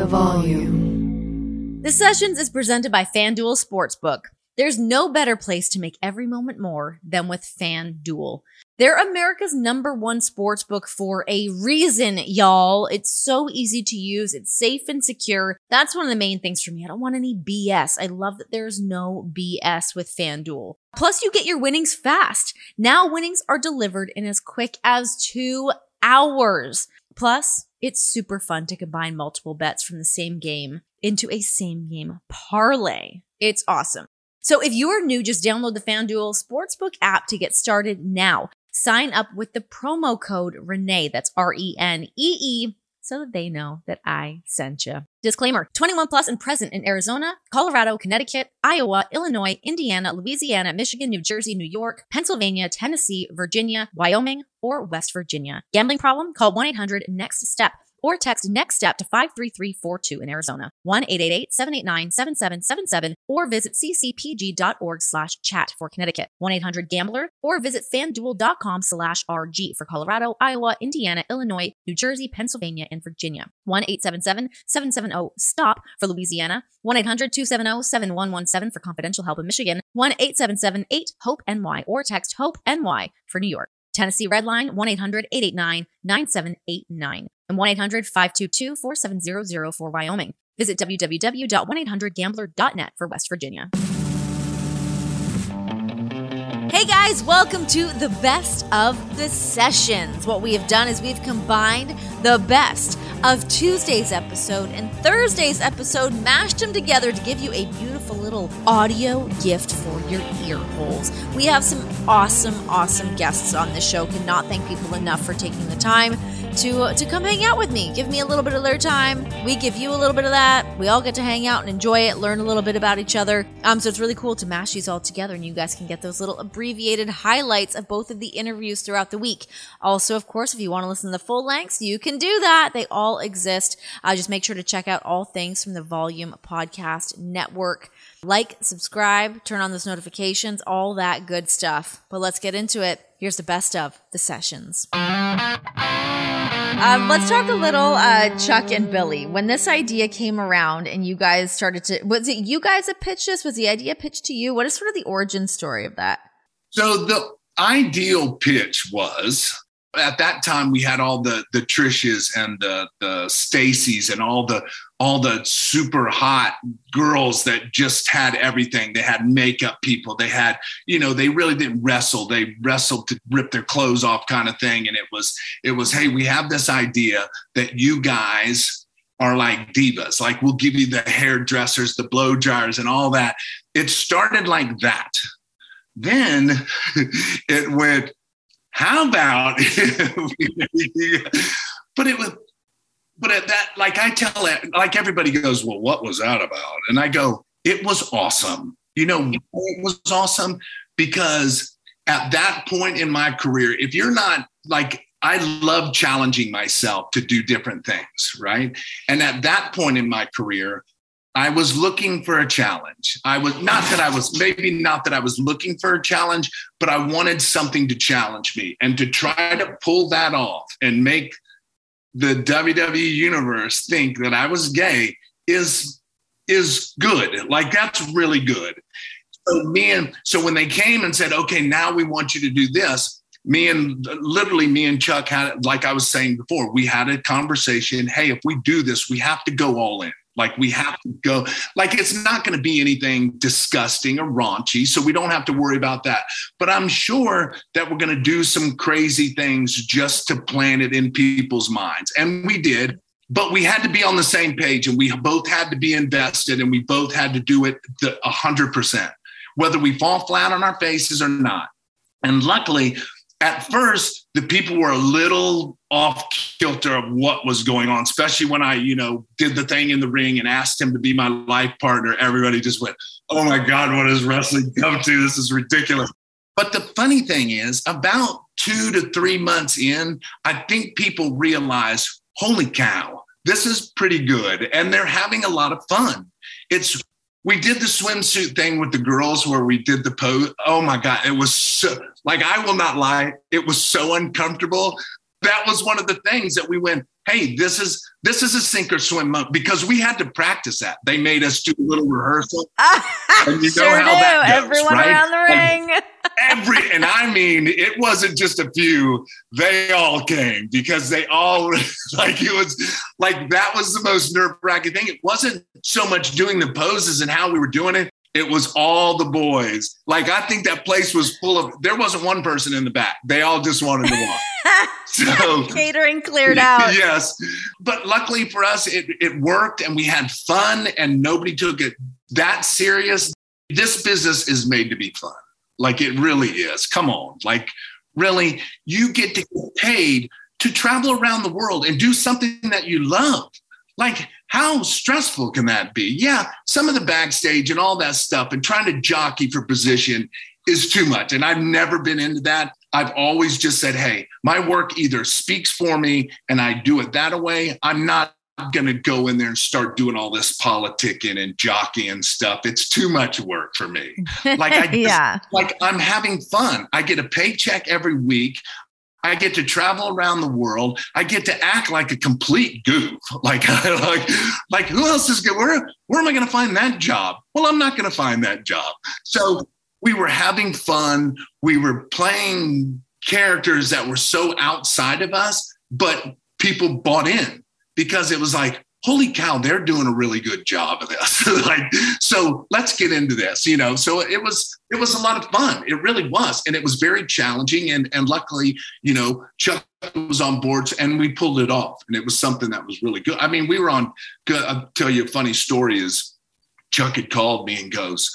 the volume. The Sessions is presented by FanDuel Sportsbook. There's no better place to make every moment more than with FanDuel. They're America's number one sportsbook for a reason, y'all. It's so easy to use. It's safe and secure. That's one of the main things for me. I don't want any BS. I love that there's no BS with FanDuel. Plus, you get your winnings fast. Now winnings are delivered in as quick as two hours. Plus, it's super fun to combine multiple bets from the same game into a same game parlay. It's awesome. So if you are new, just download the FanDuel Sportsbook app to get started now. Sign up with the promo code Renee, that's R E N E E, so that they know that I sent you. Disclaimer 21 plus and present in Arizona, Colorado, Connecticut, Iowa, Illinois, Indiana, Louisiana, Michigan, New Jersey, New York, Pennsylvania, Tennessee, Virginia, Wyoming, or West Virginia. Gambling problem? Call 1 800 NEXT STEP or text next step to 53342 in Arizona, 1-888-789-7777 or visit ccpg.org slash chat for Connecticut, 1-800-GAMBLER or visit fanduel.com slash RG for Colorado, Iowa, Indiana, Illinois, New Jersey, Pennsylvania, and Virginia, 1-877-770-STOP for Louisiana, 1-800-270-7117 for confidential help in Michigan, 1-877-8-HOPE-NY or text HOPE-NY for New York. Tennessee Redline 1 800 889 9789 and 1 800 522 4700 for Wyoming. Visit www.1800gambler.net for West Virginia. Hey guys, welcome to the best of the sessions. What we have done is we've combined the best of Tuesday's episode and Thursday's episode, mashed them together to give you a beautiful little audio gift for your ear holes. We have some awesome, awesome guests on the show. Cannot thank people enough for taking the time to to come hang out with me. Give me a little bit of their time. We give you a little bit of that. We all get to hang out and enjoy it, learn a little bit about each other. Um, so it's really cool to mash these all together, and you guys can get those little abbreviated highlights of both of the interviews throughout the week. Also, of course, if you want to listen to the full lengths, you can do that. They all exist. Uh, just make sure to check out all things from the Volume Podcast Network. Like, subscribe, turn on those notifications, all that good stuff. But let's get into it. Here's the best of the sessions. Um, let's talk a little uh, Chuck and Billy. When this idea came around and you guys started to, was it you guys that pitched this? Was the idea pitched to you? What is sort of the origin story of that? So the ideal pitch was at that time we had all the the Trishes and the the Stacys and all the all the super hot girls that just had everything. They had makeup people. They had, you know, they really didn't wrestle. They wrestled to rip their clothes off kind of thing. And it was, it was, hey, we have this idea that you guys are like divas. Like we'll give you the hairdressers, the blow dryers, and all that. It started like that. Then it went, how about but it was but at that, like I tell it, like everybody goes, well, what was that about? And I go, it was awesome. You know, it was awesome because at that point in my career, if you're not like, I love challenging myself to do different things, right? And at that point in my career, I was looking for a challenge. I was not that I was maybe not that I was looking for a challenge, but I wanted something to challenge me and to try to pull that off and make the WWE universe think that I was gay is is good. Like that's really good. So me and so when they came and said, okay, now we want you to do this, me and literally me and Chuck had like I was saying before, we had a conversation. Hey, if we do this, we have to go all in. Like we have to go, like it's not going to be anything disgusting or raunchy. So we don't have to worry about that. But I'm sure that we're going to do some crazy things just to plant it in people's minds. And we did. But we had to be on the same page and we both had to be invested and we both had to do it a hundred percent, whether we fall flat on our faces or not. And luckily, at first the people were a little off kilter of what was going on especially when i you know did the thing in the ring and asked him to be my life partner. Everybody just went oh my god what has wrestling come to? This is ridiculous. But the funny thing is about two to three months in i think people realize holy cow this is pretty good. And they're having a lot of fun. It's we did the swimsuit thing with the girls where we did the pose. Oh my God. It was so, like, I will not lie. It was so uncomfortable. That was one of the things that we went, hey, this is this is a sink or swim moment because we had to practice that. They made us do a little rehearsal. and you sure know how do. that goes, Everyone right? around the ring. Like, every and I mean, it wasn't just a few; they all came because they all like it was like that was the most nerve wracking thing. It wasn't so much doing the poses and how we were doing it. It was all the boys. Like I think that place was full of. There wasn't one person in the back. They all just wanted to walk. so catering cleared out. Yes, but luckily for us, it it worked, and we had fun, and nobody took it that serious. This business is made to be fun. Like it really is. Come on, like really, you get to get paid to travel around the world and do something that you love. Like how stressful can that be? Yeah, some of the backstage and all that stuff and trying to jockey for position is too much. And I've never been into that. I've always just said, hey, my work either speaks for me and I do it that way. I'm not going to go in there and start doing all this politicking and jockeying stuff. It's too much work for me. Like I just, yeah. like I'm having fun. I get a paycheck every week. I get to travel around the world. I get to act like a complete goof. Like, like, like who else is good? Where, where am I going to find that job? Well, I'm not going to find that job. So we were having fun. We were playing characters that were so outside of us, but people bought in because it was like, holy cow, they're doing a really good job of this. like, so let's get into this, you know. So it was it was a lot of fun. It really was. And it was very challenging. And and luckily, you know, Chuck was on boards and we pulled it off. And it was something that was really good. I mean, we were on I'll tell you a funny story is Chuck had called me and goes,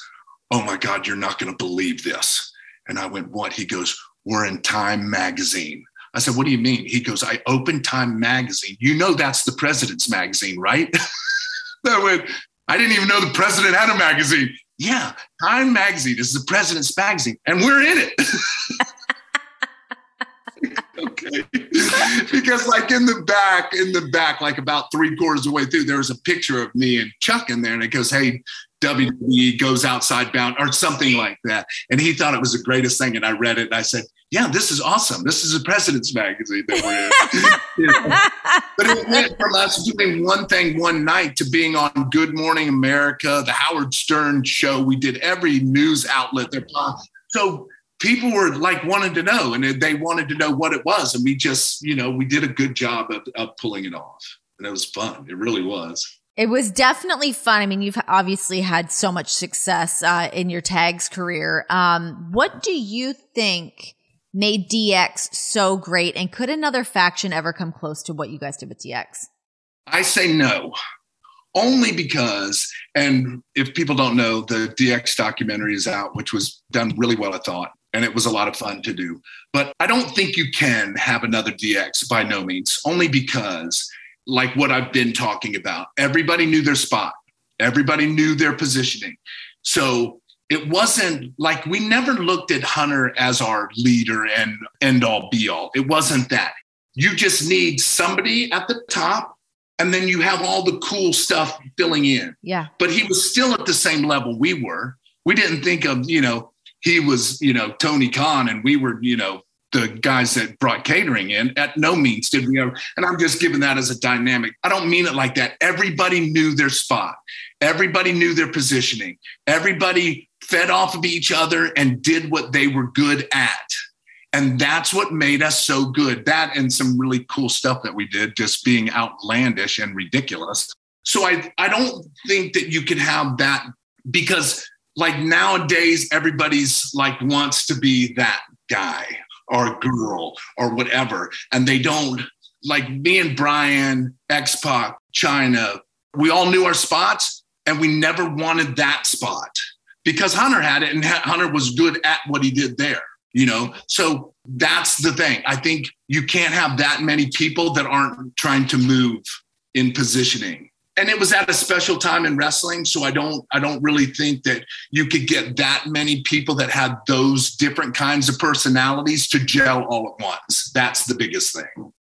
Oh my God, you're not gonna believe this. And I went, What? He goes, We're in Time magazine. I said, What do you mean? He goes, I opened Time magazine. You know, that's the president's magazine, right? I went, I didn't even know the president had a magazine. Yeah, Time magazine is the president's magazine, and we're in it. okay. because like in the back, in the back, like about three quarters of the way through, there was a picture of me and Chuck in there, and it goes, Hey, WWE goes outside bound or something like that. And he thought it was the greatest thing. And I read it and I said, yeah, this is awesome. This is a president's magazine that we're in. but it went from us doing one thing one night to being on Good Morning America, the Howard Stern show. We did every news outlet there. So people were like wanted to know and they wanted to know what it was. And we just, you know, we did a good job of, of pulling it off. And it was fun. It really was. It was definitely fun. I mean, you've obviously had so much success uh, in your tags career. Um, what do you think made DX so great? And could another faction ever come close to what you guys did with DX? I say no, only because, and if people don't know, the DX documentary is out, which was done really well, I thought. And it was a lot of fun to do. But I don't think you can have another DX by no means, only because like what I've been talking about. Everybody knew their spot, everybody knew their positioning. So it wasn't like we never looked at Hunter as our leader and end all be all. It wasn't that. You just need somebody at the top and then you have all the cool stuff filling in. Yeah. But he was still at the same level we were. We didn't think of, you know, he was, you know, Tony Khan and we were, you know, the guys that brought catering in. At no means did we ever, and I'm just giving that as a dynamic. I don't mean it like that. Everybody knew their spot, everybody knew their positioning, everybody fed off of each other and did what they were good at. And that's what made us so good. That and some really cool stuff that we did, just being outlandish and ridiculous. So I, I don't think that you can have that because like nowadays everybody's like wants to be that guy or girl or whatever. And they don't, like me and Brian, X Pac, Chyna, we all knew our spots and we never wanted that spot because Hunter had it and Hunter was good at what he did there, you know? So that's the thing. I think you can't have that many people that aren't trying to move in positioning and it was at a special time in wrestling so i don't i don't really think that you could get that many people that had those different kinds of personalities to gel all at once. That's the biggest thing.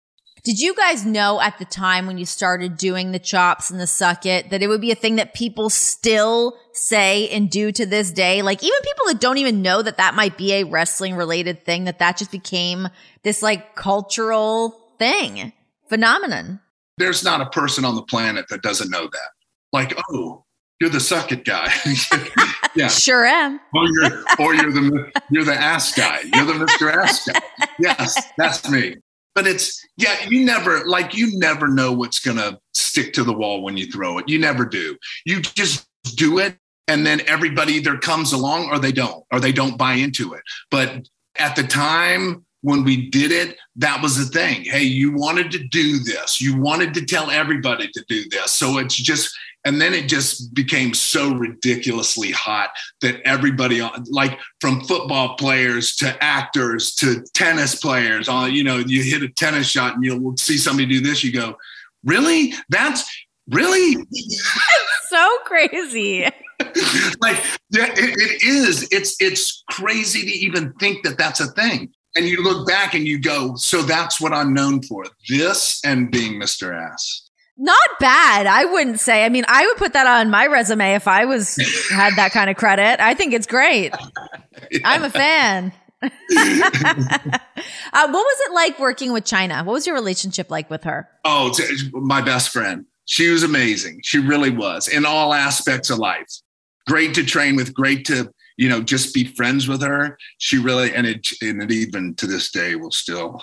Did you guys know at the time when you started doing the chops and the suck it that it would be a thing that people still say and do to this day? Like even people that don't even know that that might be a wrestling related thing that that just became this like cultural thing, phenomenon. There's not a person on the planet that doesn't know that. Like, oh, you're the suck it guy. yeah, sure am. Or you're, or you're the you're the ass guy. You're the Mr. Ass guy. Yes, that's me. But it's yeah, you never like you never know what's gonna stick to the wall when you throw it. You never do. You just do it, and then everybody either comes along or they don't, or they don't buy into it. But at the time when we did it, that was the thing. Hey, you wanted to do this. You wanted to tell everybody to do this. So it's just and then it just became so ridiculously hot that everybody, uh, like from football players to actors to tennis players, on you know, you hit a tennis shot and you'll see somebody do this. You go, really? That's really so crazy. like yeah, it, it is. It's it's crazy to even think that that's a thing. And you look back and you go, so that's what I'm known for. This and being Mr. Ass. Not bad, I wouldn't say. I mean, I would put that on my resume if I was had that kind of credit. I think it's great. yeah. I'm a fan. uh, what was it like working with Chyna? What was your relationship like with her? Oh, my best friend. She was amazing. She really was in all aspects of life. Great to train with, great to, you know, just be friends with her. She really, and it, and it even to this day will still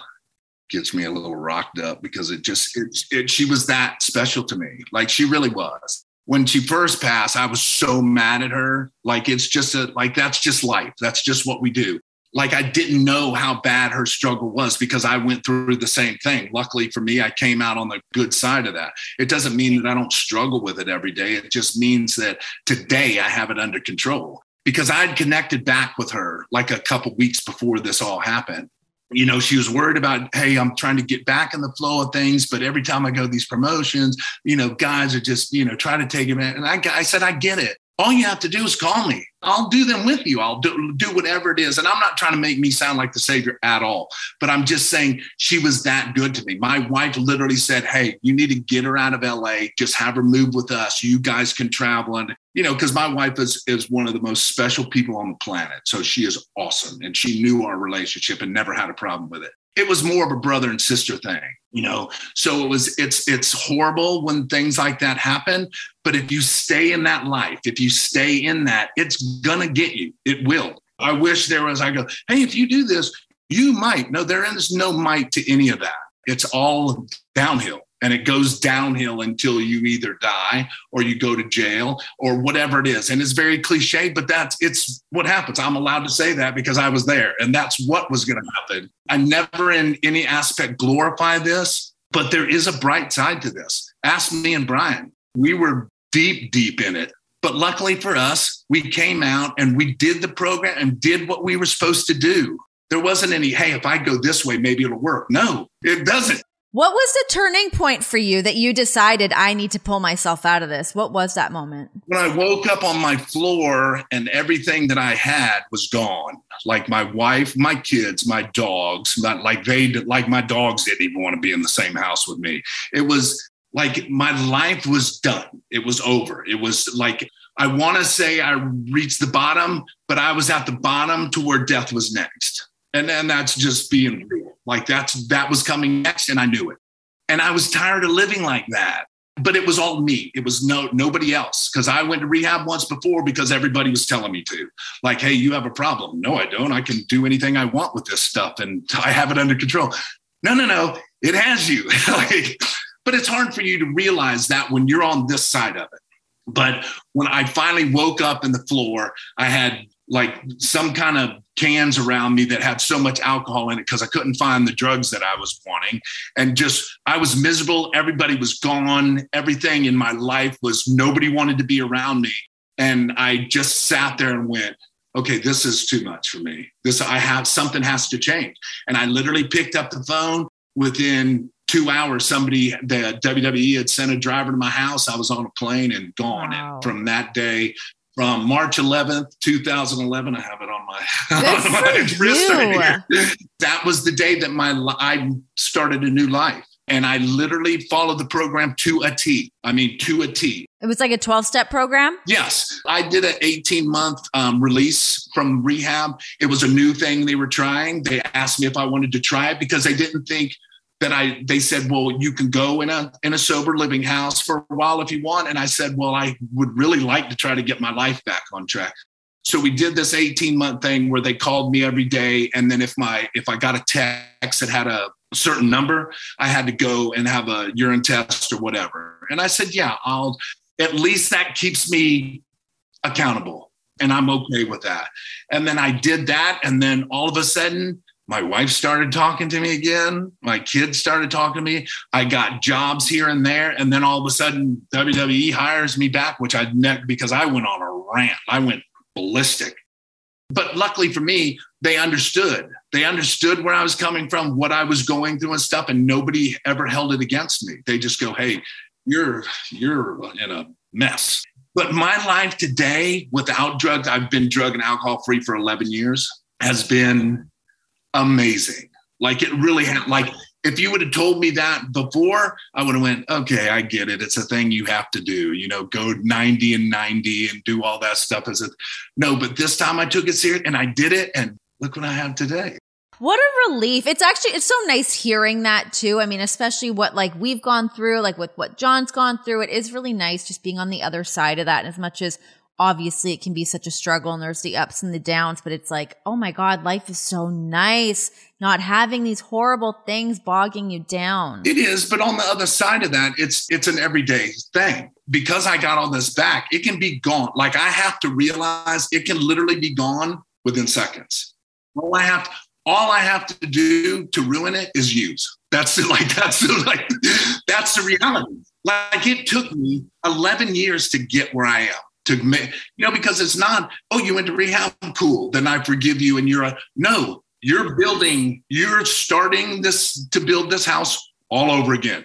gets me a little rocked up because it just it, it, she was that special to me. Like she really was. When she first passed i was so mad at her. Like it's just a like that's just life. That's just what we do. Like i didn't know how bad her struggle was because i went through the same thing. Luckily for me i came out on the good side of that. It doesn't mean that i don't struggle with it every day. It just means that today i have it under control because i'd connected back with her like a couple weeks before this all happened you know, she was worried about, hey, I'm trying to get back in the flow of things, but every time I go these promotions, you know, guys are just, you know, trying to take in. And I, I said, I get it. All you have to do is call me. I'll do them with you. I'll do, do whatever it is. And I'm not trying to make me sound like the savior at all, but I'm just saying she was that good to me. My wife literally said, Hey, you need to get her out of LA. Just have her move with us. You guys can travel. And, you know, because my wife is, is one of the most special people on the planet. So she is awesome. And she knew our relationship and never had a problem with it it was more of a brother and sister thing you know so it was it's it's horrible when things like that happen but if you stay in that life if you stay in that it's gonna get you. It will. I wish there was i go hey if you do this you might. No there is no might to any of that. It's all downhill and it goes downhill until you either die or you go to jail or whatever it is. And it's very cliche but that's it's what happens. I'm allowed to say that because i was there and that's what was going to happen. I never in any aspect glorify this but there is a bright side to this. Ask me and brian. We were deep deep in it but luckily for us we came out and we did the program and did what we were supposed to do there wasn't any hey if i go this way maybe it'll work no it doesn't what was the turning point for you that you decided I need to pull myself out of this? What was that moment? When I woke up on my floor and everything that I had was gone. Like my wife, my kids, my dogs, not like they like my dogs didn't even want to be in the same house with me. It was like my life was done. It was over. It was like I want to say I reached the bottom, but I was at the bottom to where death was next. And then that's just being real. Like that's that was coming next, and I knew it. And I was tired of living like that. But it was all me. It was no nobody else. Because I went to rehab once before because everybody was telling me to. Like, hey, you have a problem. No, I don't. I can do anything I want with this stuff and I have it under control. No, no, no. It has you. like, but it's hard for you to realize that when you're on this side of it. But when I finally woke up in the floor, I had like some kind of cans around me that had so much alcohol in it because I couldn't find the drugs that I was wanting. And just, I was miserable. Everybody was gone. Everything in my life was nobody wanted to be around me. And I just sat there and went, okay, this is too much for me. This, I have something has to change. And I literally picked up the phone within two hours. Somebody, the WWE had sent a driver to my house. I was on a plane and gone. Wow. And from that day, from March 11th, 2011. I have it on my, on my wrist right here. That was the day that my I started a new life. And I literally followed the program to a T. I mean, to a T. It was like a 12 step program? Yes. I did an 18 month um, release from rehab. It was a new thing they were trying. They asked me if I wanted to try it because they didn't think that I they said, well, you can go in a in a sober living house for a while if you want. And I said, well, I would really like to try to get my life back on track. So we did this 18 month thing where they called me every day. And then if my if I got a text that had a certain number, I had to go and have a urine test or whatever. And I said, yeah, I'll at least that keeps me accountable. And I'm okay with that. And then I did that. And then all of a sudden, my wife started talking to me again. My kids started talking to me. I got jobs here and there. And then all of a sudden, WWE hires me back, which I never, because I went on a rant. I went ballistic. But luckily for me, they understood. They understood where I was coming from, what I was going through and stuff. And nobody ever held it against me. They just go, hey, you're, you're in a mess. But my life today without drugs, I've been drug and alcohol free for 11 years, has been amazing. Like it really had like if you would have told me that before, I would have went, okay, I get it. It's a thing you have to do, you know, go 90 and 90 and do all that stuff as a no, but this time I took it serious and I did it and look what I have today. What a relief. It's actually it's so nice hearing that too. I mean, especially what like we've gone through, like with what John's gone through. It is really nice just being on the other side of that. And as much as obviously it can be such a struggle and there's the ups and the downs, but it's like, oh my God, life is so nice. Not having these horrible things bogging you down. It is, but on the other side of that, it's it's an everyday thing. Because I got all this back, it can be gone. Like I have to realize it can literally be gone within seconds. All I have to, all I have to do to ruin it is use. That's the, like that's the, like that's the reality. Like it took me 11 years to get where I am to make, you know, because it's not, oh, you went to rehab, cool, then I forgive you. And you're a, no, you're building, you're starting this to build this house all over again.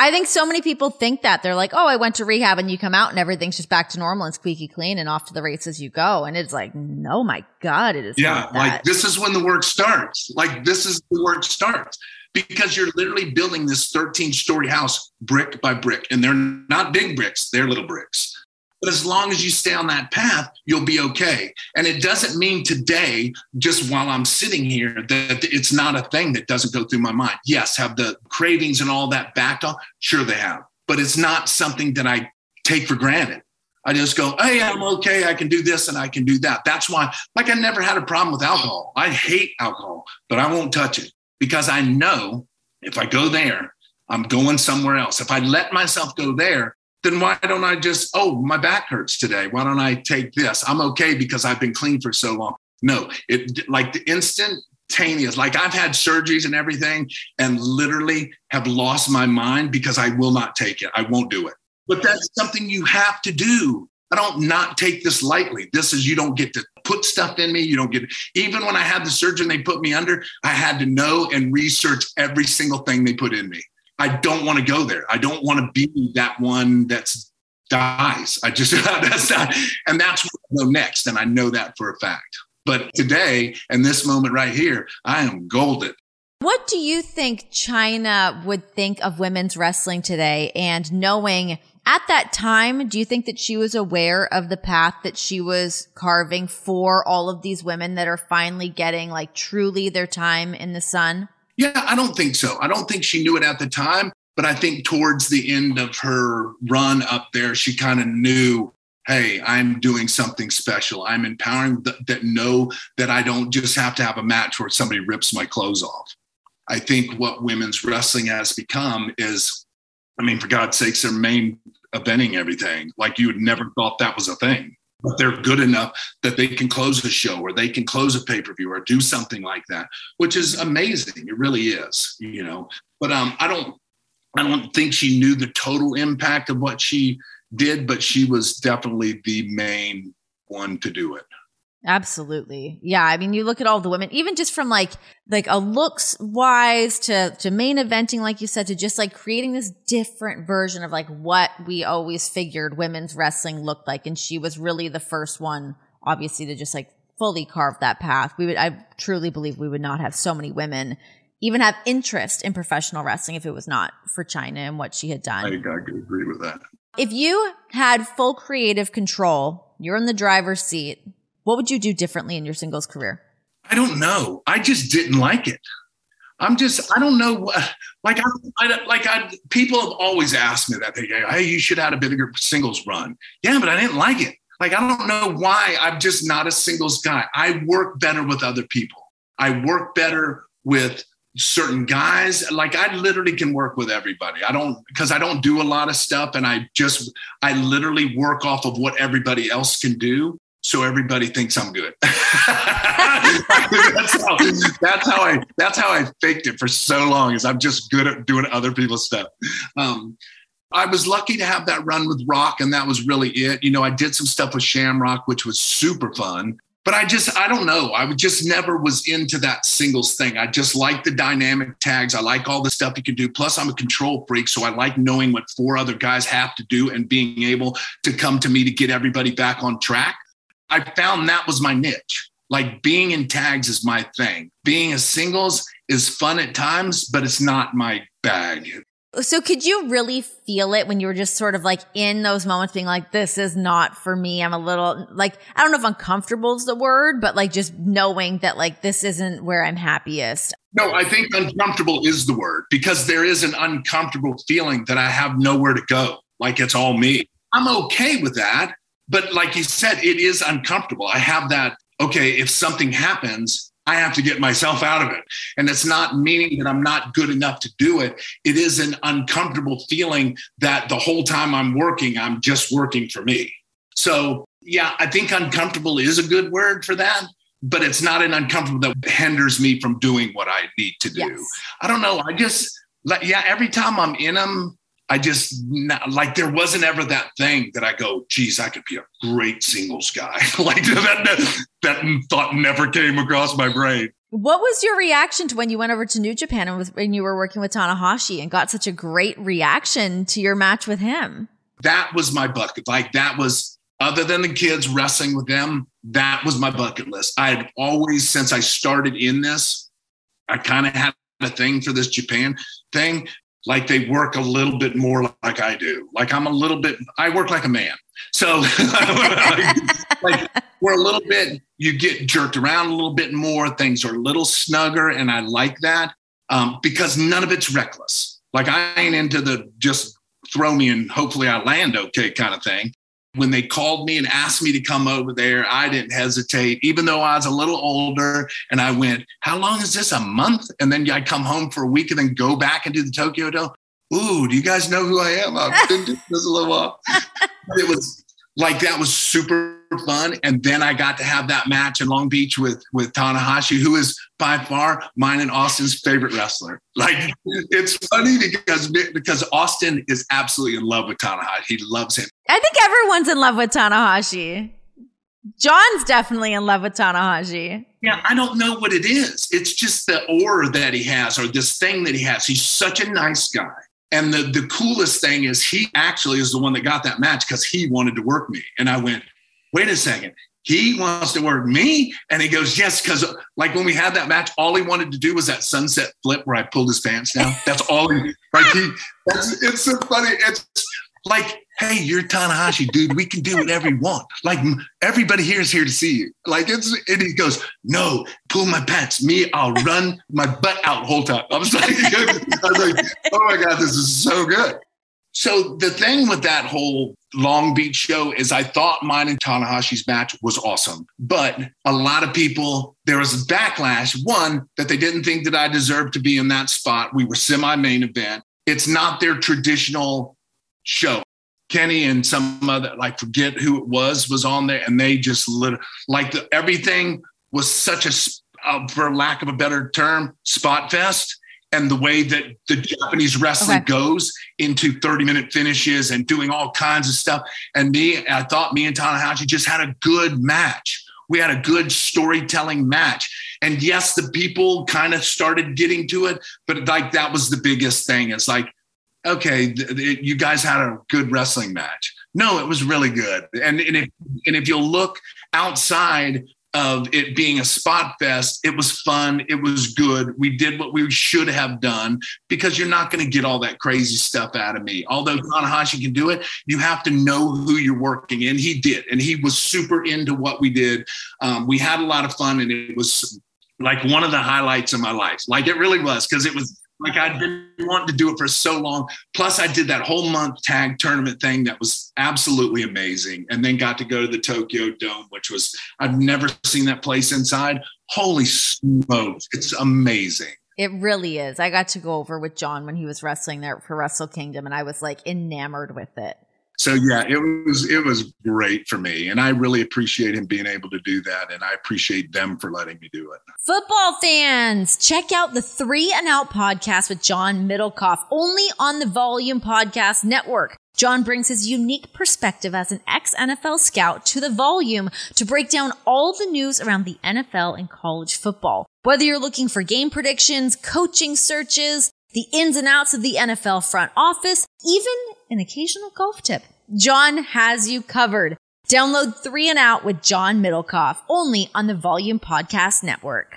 I think so many people think that they're like, oh, I went to rehab and you come out and everything's just back to normal and squeaky clean and off to the races you go. And it's like, no, my God, it is. Yeah. Like this is when the work starts. Like this is the work starts because you're literally building this 13 story house brick by brick and they're not big bricks, they're little bricks. But as long as you stay on that path, you'll be okay. And it doesn't mean today, just while I'm sitting here, that it's not a thing that doesn't go through my mind. Yes, have the cravings and all that backed off? Sure, they have. But it's not something that I take for granted. I just go, hey, I'm okay. I can do this and I can do that. That's why, like, I never had a problem with alcohol. I hate alcohol, but I won't touch it because I know if I go there, I'm going somewhere else. If I let myself go there, then why don't I just, oh, my back hurts today. Why don't I take this? I'm okay because I've been clean for so long. No, it like the instantaneous, like I've had surgeries and everything and literally have lost my mind because I will not take it. I won't do it. But that's something you have to do. I don't not take this lightly. This is you don't get to put stuff in me. You don't get even when I had the surgeon they put me under, I had to know and research every single thing they put in me. I don't want to go there. I don't want to be that one that's dies. I just that's not, and that's where I go next. And I know that for a fact. But today and this moment right here, I am golden. What do you think Chyna would think of women's wrestling today? And knowing at that time, do you think that she was aware of the path that she was carving for all of these women that are finally getting like truly their time in the sun? Yeah, I don't think so. I don't think she knew it at the time, but I think towards the end of her run up there, she kind of knew hey, I'm doing something special. I'm empowering th- that know that I don't just have to have a match where somebody rips my clothes off. I think what women's wrestling has become is, I mean, for God's sakes, they're main eventing everything. Like you would never thought that was a thing but they're good enough that they can close the show or they can close a pay-per-view or do something like that which is amazing. It really is you know. But um i don't i don't think she knew the total impact of what she did but she was definitely the main one to do it Absolutely. Yeah. I mean, you look at all the women, even just from like, like a looks wise to, to main eventing, like you said, to just like creating this different version of like what we always figured women's wrestling looked like. And she was really the first one, obviously, to just like fully carve that path. We would, I truly believe we would not have so many women even have interest in professional wrestling if it was not for Chyna and what she had done. I, I agree with that. If you had full creative control, you're in the driver's seat what would you do differently in your singles career? I don't know. I just didn't like it. I'm just, I don't know what, like, I, I, like, I, people have always asked me that. They go, hey, you should have had a bigger singles run. Yeah, but I didn't like it. Like, I don't know why I'm just not a singles guy. I work better with other people. I work better with certain guys. Like, I literally can work with everybody. I don't, because I don't do a lot of stuff and I just, I literally work off of what everybody else can do so everybody thinks I'm good. that's, how, that's, how, I that's how I faked it for so long. Is I'm just good at doing other people's stuff. Um, I was lucky to have that run with Rock, and that was really it. You know, I did some stuff with Shamrock, which was super fun. But I just, I don't know. I just never was into that singles thing. I just like the dynamic tags. I like all the stuff you can do. Plus, I'm a control freak. So I like knowing what four other guys have to do and being able to come to me to get everybody back on track. I found that was my niche. Like being in tags is my thing. Being a singles is fun at times, but it's not my bag. So could you really feel it when you were just sort of like in those moments being like, this is not for me. I'm a little like, I don't know if uncomfortable is the word, but like just knowing that like this isn't where I'm happiest. No, I think uncomfortable is the word because there is an uncomfortable feeling that I have nowhere to go. Like it's all me. I'm okay with that but like you said, it is uncomfortable. I have that, okay, if something happens, I have to get myself out of it. And it's not meaning that I'm not good enough to do it. It is an uncomfortable feeling that the whole time I'm working, I'm just working for me. So, yeah, I think uncomfortable is a good word for that, but it's not an uncomfortable that hinders me from doing what I need to do. Yes. I don't know. I just, yeah, every time I'm in them, I just like there wasn't ever that thing that I go, geez, I could be a great singles guy. like that, that thought never came across my brain. What was your reaction to when you went over to New Japan and was when you were working with Tanahashi and got such a great reaction to your match with him? That was my bucket. Like that was other than the kids wrestling with them, that was my bucket list. I had always, since I started in this, I kind of had a thing for this Japan thing like they work a little bit more like I do. Like I'm a little bit, I work like a man. So like, we're a little bit, you get jerked around a little bit more. Things are a little snugger. And I like that um, because none of it's reckless. Like I ain't into the just throw me and hopefully I land okay kind of thing when they called me and asked me to come over there, I didn't hesitate, even though I was a little older. And I went, How long is this? A month? And then I come home for a week and then go back and do the Tokyo Dome. Ooh, do you guys know who I am? I've been doing this a little while. It was like that was super fun. And then I got to have that match in Long Beach with with Tanahashi, who is by far mine and Austin's favorite wrestler. Like it's funny because because Austin is absolutely in love with Tanahashi. He loves him. I think everyone's in love with Tanahashi. John's definitely in love with Tanahashi. Yeah, I don't know what it is. It's just the aura that he has or this thing that he has. He's such a nice guy. And the, the coolest thing is he actually is the one that got that match because he wanted to work me. And I went, wait a second. He wants to work me. And he goes, yes, because like when we had that match, all he wanted to do was that sunset flip where I pulled his pants down. That's all he, right? He, that's, it's so funny. It's like, hey, you're Tanahashi, dude. We can do whatever you want. Like everybody here is here to see you. Like it's, and he goes, no, pull my pants. Me, I'll run my butt out whole time. I was like, I was like, oh my god, this is so good. So the thing with that whole Long Beach show is I thought mine and Tanahashi's match was awesome. But a lot of people, there was backlash. One, that they didn't think that I deserved to be in that spot. We were semi main event. It's not their traditional show. Kenny and some other, like forget who it was, was on there, and they just lit like the, everything was such a, uh, for lack of a better term, spot fest. And the way that the Japanese wrestling okay. goes into 30 minute finishes and doing all kinds of stuff. And me, I thought me and Tanahashi just had a good match. We had a good storytelling match. And yes, the people kind of started getting to it, but like that was the biggest thing. It's like okay, th- th- you guys had a good wrestling match. No, it was really good. And, and if and if you'll look outside of it being a spot fest, it was fun. It was good. We did what we should have done because you're not going to get all that crazy stuff out of me. Although Tanahashi can do it, you have to know who you're working in. He did, and he was super into what we did. Um, we had a lot of fun, and it was like one of the highlights of my life. Like it really was because it was like I'd been wanting to do it for so long. Plus, I did that whole month tag tournament thing that was absolutely amazing. And then got to go to the Tokyo Dome, which was, I've never seen that place inside. Holy smokes, it's amazing. It really is. I got to go over with John when he was wrestling there for Wrestle Kingdom, and I was like enamored with it so yeah it was it was great for me and i really appreciate him being able to do that and i appreciate them for letting me do it football fans check out the three and out podcast with john middlekauff only on the volume podcast network John brings his unique perspective as an ex NFL scout to the volume to break down all the news around the NFL and college football. Whether you're looking for game predictions, coaching searches, the ins and outs of the NFL front office, even an occasional golf tip. John has you covered. Download Three and Out with John Middlekauff only on the Volume Podcast Network.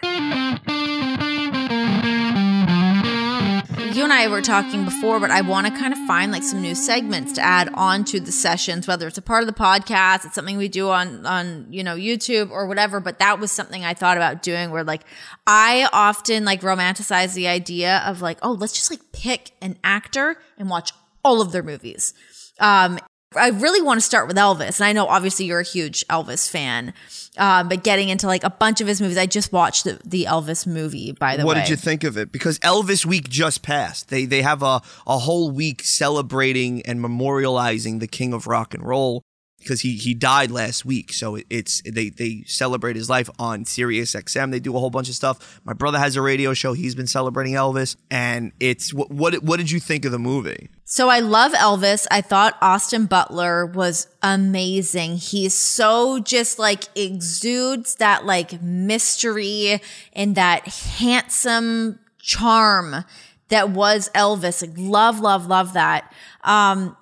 you and I were talking before, but I want to kind of find like some new segments to add on to the sessions, whether it's a part of the podcast, it's something we do on, on, you know, YouTube or whatever. But that was something I thought about doing where like I often like romanticize the idea of like, oh, let's just like pick an actor and watch all of their movies. Um, I really want to start with Elvis. And I know obviously you're a huge Elvis fan. Um, but getting into like a bunch of his movies, I just watched the, the Elvis movie. By the what way, what did you think of it? Because Elvis Week just passed. They they have a a whole week celebrating and memorializing the King of Rock and Roll because he he died last week. So it's they they celebrate his life on Sirius XM. They do a whole bunch of stuff. My brother has a radio show. He's been celebrating Elvis, and it's what what what did you think of the movie? So I love Elvis. I thought Austin Butler was amazing. He's so just like exudes that like mystery and that handsome charm that was Elvis. Like love, love, love that. Um,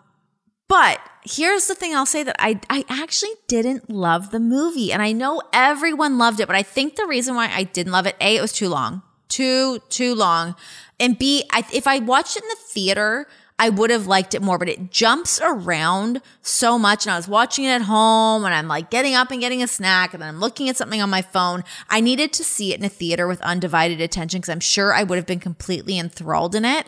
but here's the thing I'll say that I, I actually didn't love the movie. And I know everyone loved it, but I think the reason why I didn't love it, A, it was too long. Too, too long. And B, I, if I watched it in the theater, I would have liked it more, but it jumps around so much. And I was watching it at home and I'm like getting up and getting a snack and then I'm looking at something on my phone. I needed to see it in a theater with undivided attention because I'm sure I would have been completely enthralled in it.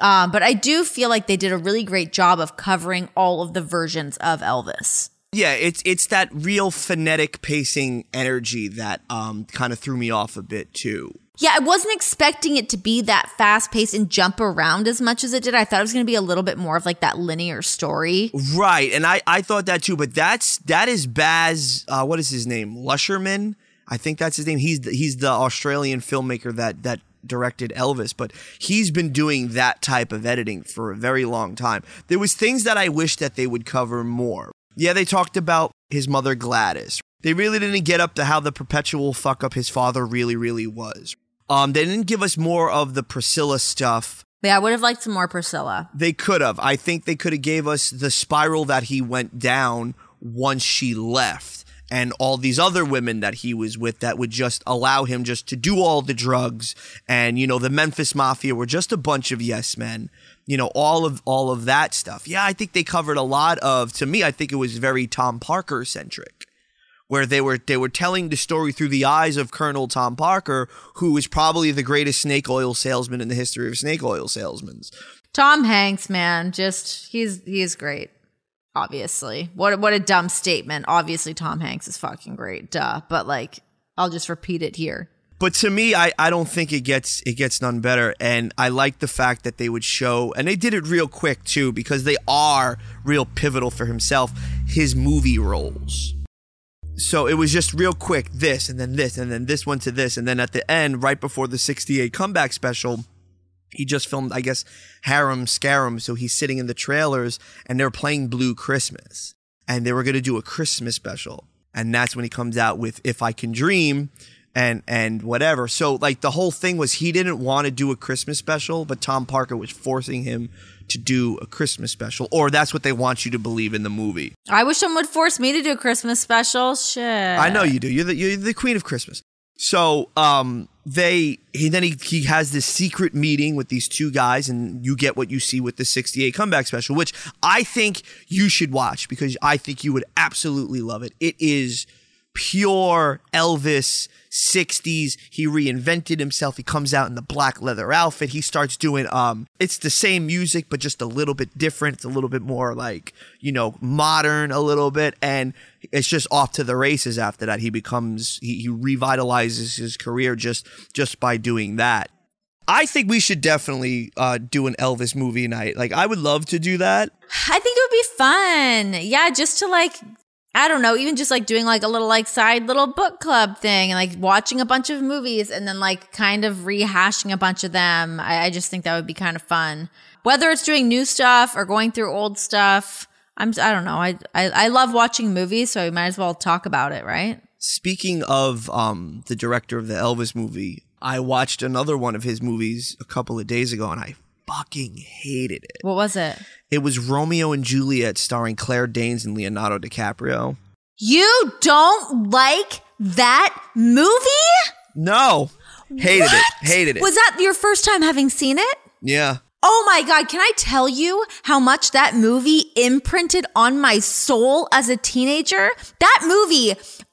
Um, but I do feel like they did a really great job of covering all of the versions of Elvis. Yeah, it's it's that real phonetic pacing energy that um, kind of threw me off a bit too. Yeah, I wasn't expecting it to be that fast paced and jump around as much as it did. I thought it was going to be a little bit more of like that linear story. Right, and I I thought that too. But that's that is Baz. Uh, what is his name? Lusherman. I think that's his name. He's the, he's the Australian filmmaker that that directed Elvis, but he's been doing that type of editing for a very long time. There was things that I wish that they would cover more. Yeah, they talked about his mother Gladys. They really didn't get up to how the perpetual fuck up his father really, really was. Um, they didn't give us more of the Priscilla stuff. Yeah, I would have liked some more Priscilla. They could have. I think they could have gave us the spiral that he went down once she left and all these other women that he was with that would just allow him just to do all the drugs. And you know the Memphis mafia were just a bunch of yes men you know all of all of that stuff. Yeah i think they covered a lot of to me i think it was very tom parker centric where they were they were telling the story through the eyes of colonel tom parker who is probably the greatest snake oil salesman in the history of snake oil salesmen. Tom hanks man just he's he's great obviously. What what a dumb statement. Obviously Tom Hanks is fucking great. Duh. But like I'll just repeat it here. But to me, I, I don't think it gets it gets none better. And I like the fact that they would show and they did it real quick too, because they are real pivotal for himself, his movie roles. So it was just real quick, this and then this and then this one to this, and then at the end, right before the 68 comeback special, he just filmed, I guess, Harum Scarum. So he's sitting in the trailers and they're playing Blue Christmas. And they were going to do a Christmas special. And that's when he comes out with If I Can Dream and and whatever. So like the whole thing was he didn't want to do a Christmas special, but Tom Parker was forcing him to do a Christmas special, or that's what they want you to believe in the movie. I wish someone would force me to do a Christmas special. Shit. I know you do. You're the you're the queen of Christmas. So um, they he then he, he has this secret meeting with these two guys, and you get what you see with the 68 comeback special, which I think you should watch because I think you would absolutely love it. It is pure Elvis 60s. He reinvented himself. He comes out in the black leather outfit. He starts doing um it's the same music but just a little bit different. It's a little bit more like, you know, modern a little bit and it's just off to the races after that. He becomes he, he revitalizes his career just just by doing that. I think we should definitely uh, do an Elvis movie night. Like, I would love to do that. I think it would be fun. Yeah, just to like I don't know, even just like doing like a little like side little book club thing and like watching a bunch of movies and then like kind of rehashing a bunch of them. I, I just think that would be kind of fun. Whether it's doing new stuff or going through old stuff, I'm I don't know. I I, I love watching movies, so we might as well talk about it, right? Speaking of um, the director of the Elvis movie, I watched another one of his movies a couple of days ago, and I fucking hated it. What was it? It was Romeo and Juliet, starring Claire Danes and Leonardo DiCaprio. You don't like that movie? No, hated What? it. Hated it. Was that your first time having seen it? yeah. Oh my God, can I tell you how much that movie imprinted on my soul as a teenager? That movie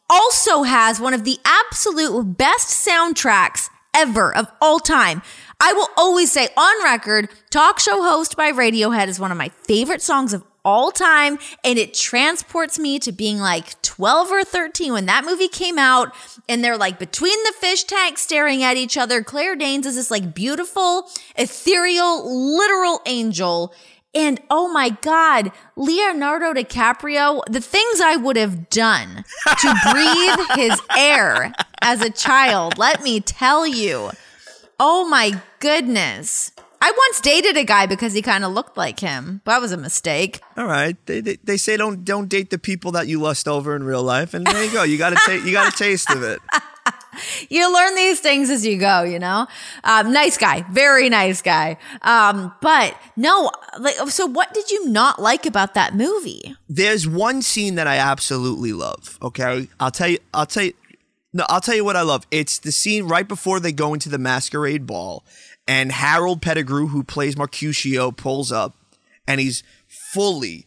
also has one of the absolute best soundtracks ever of all time. I will always say on record, Talk Show Host by Radiohead is one of my favorite songs of all time. And it transports me to being like 12 or 13 when that movie came out. And they're like between the fish tanks staring at each other. Claire Danes is this like beautiful, ethereal, literal angel. And oh my God, Leonardo DiCaprio, the things I would have done to breathe his air as a child, let me tell you. Oh my goodness. I once dated a guy because he kind of looked like him. That was a mistake. All right. They, they they say don't don't date the people that you lust over in real life, and there you go. You got to take you got a taste of it. You learn these things as you go, you know? Um, nice guy. Very nice guy. Um, but no, like, so what did you not like about that movie? There's one scene that I absolutely love. Okay, I'll tell you. I'll tell you. No, I'll tell you what I love. It's the scene right before they go into the masquerade ball, and Harold Pettigrew, who plays Mercutio, pulls up, and he's fully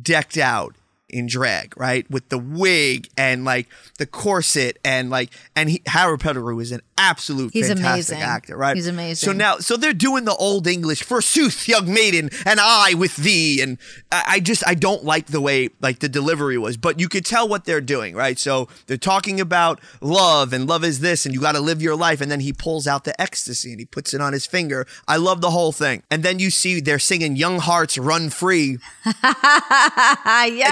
decked out in drag, right, with the wig and like the corset and like, and he, Harold Pettigrew is an absolute He's fantastic amazing. actor, right? He's amazing. So now, so they're doing the old English, forsooth, young maiden, and I with thee, and I, I just I don't like the way like the delivery was, but you could tell what they're doing, right? So they're talking about love and love is this, and you got to live your life, and then he pulls out the ecstasy and he puts it on his finger. I love the whole thing, and then you see they're singing "Young Hearts Run Free."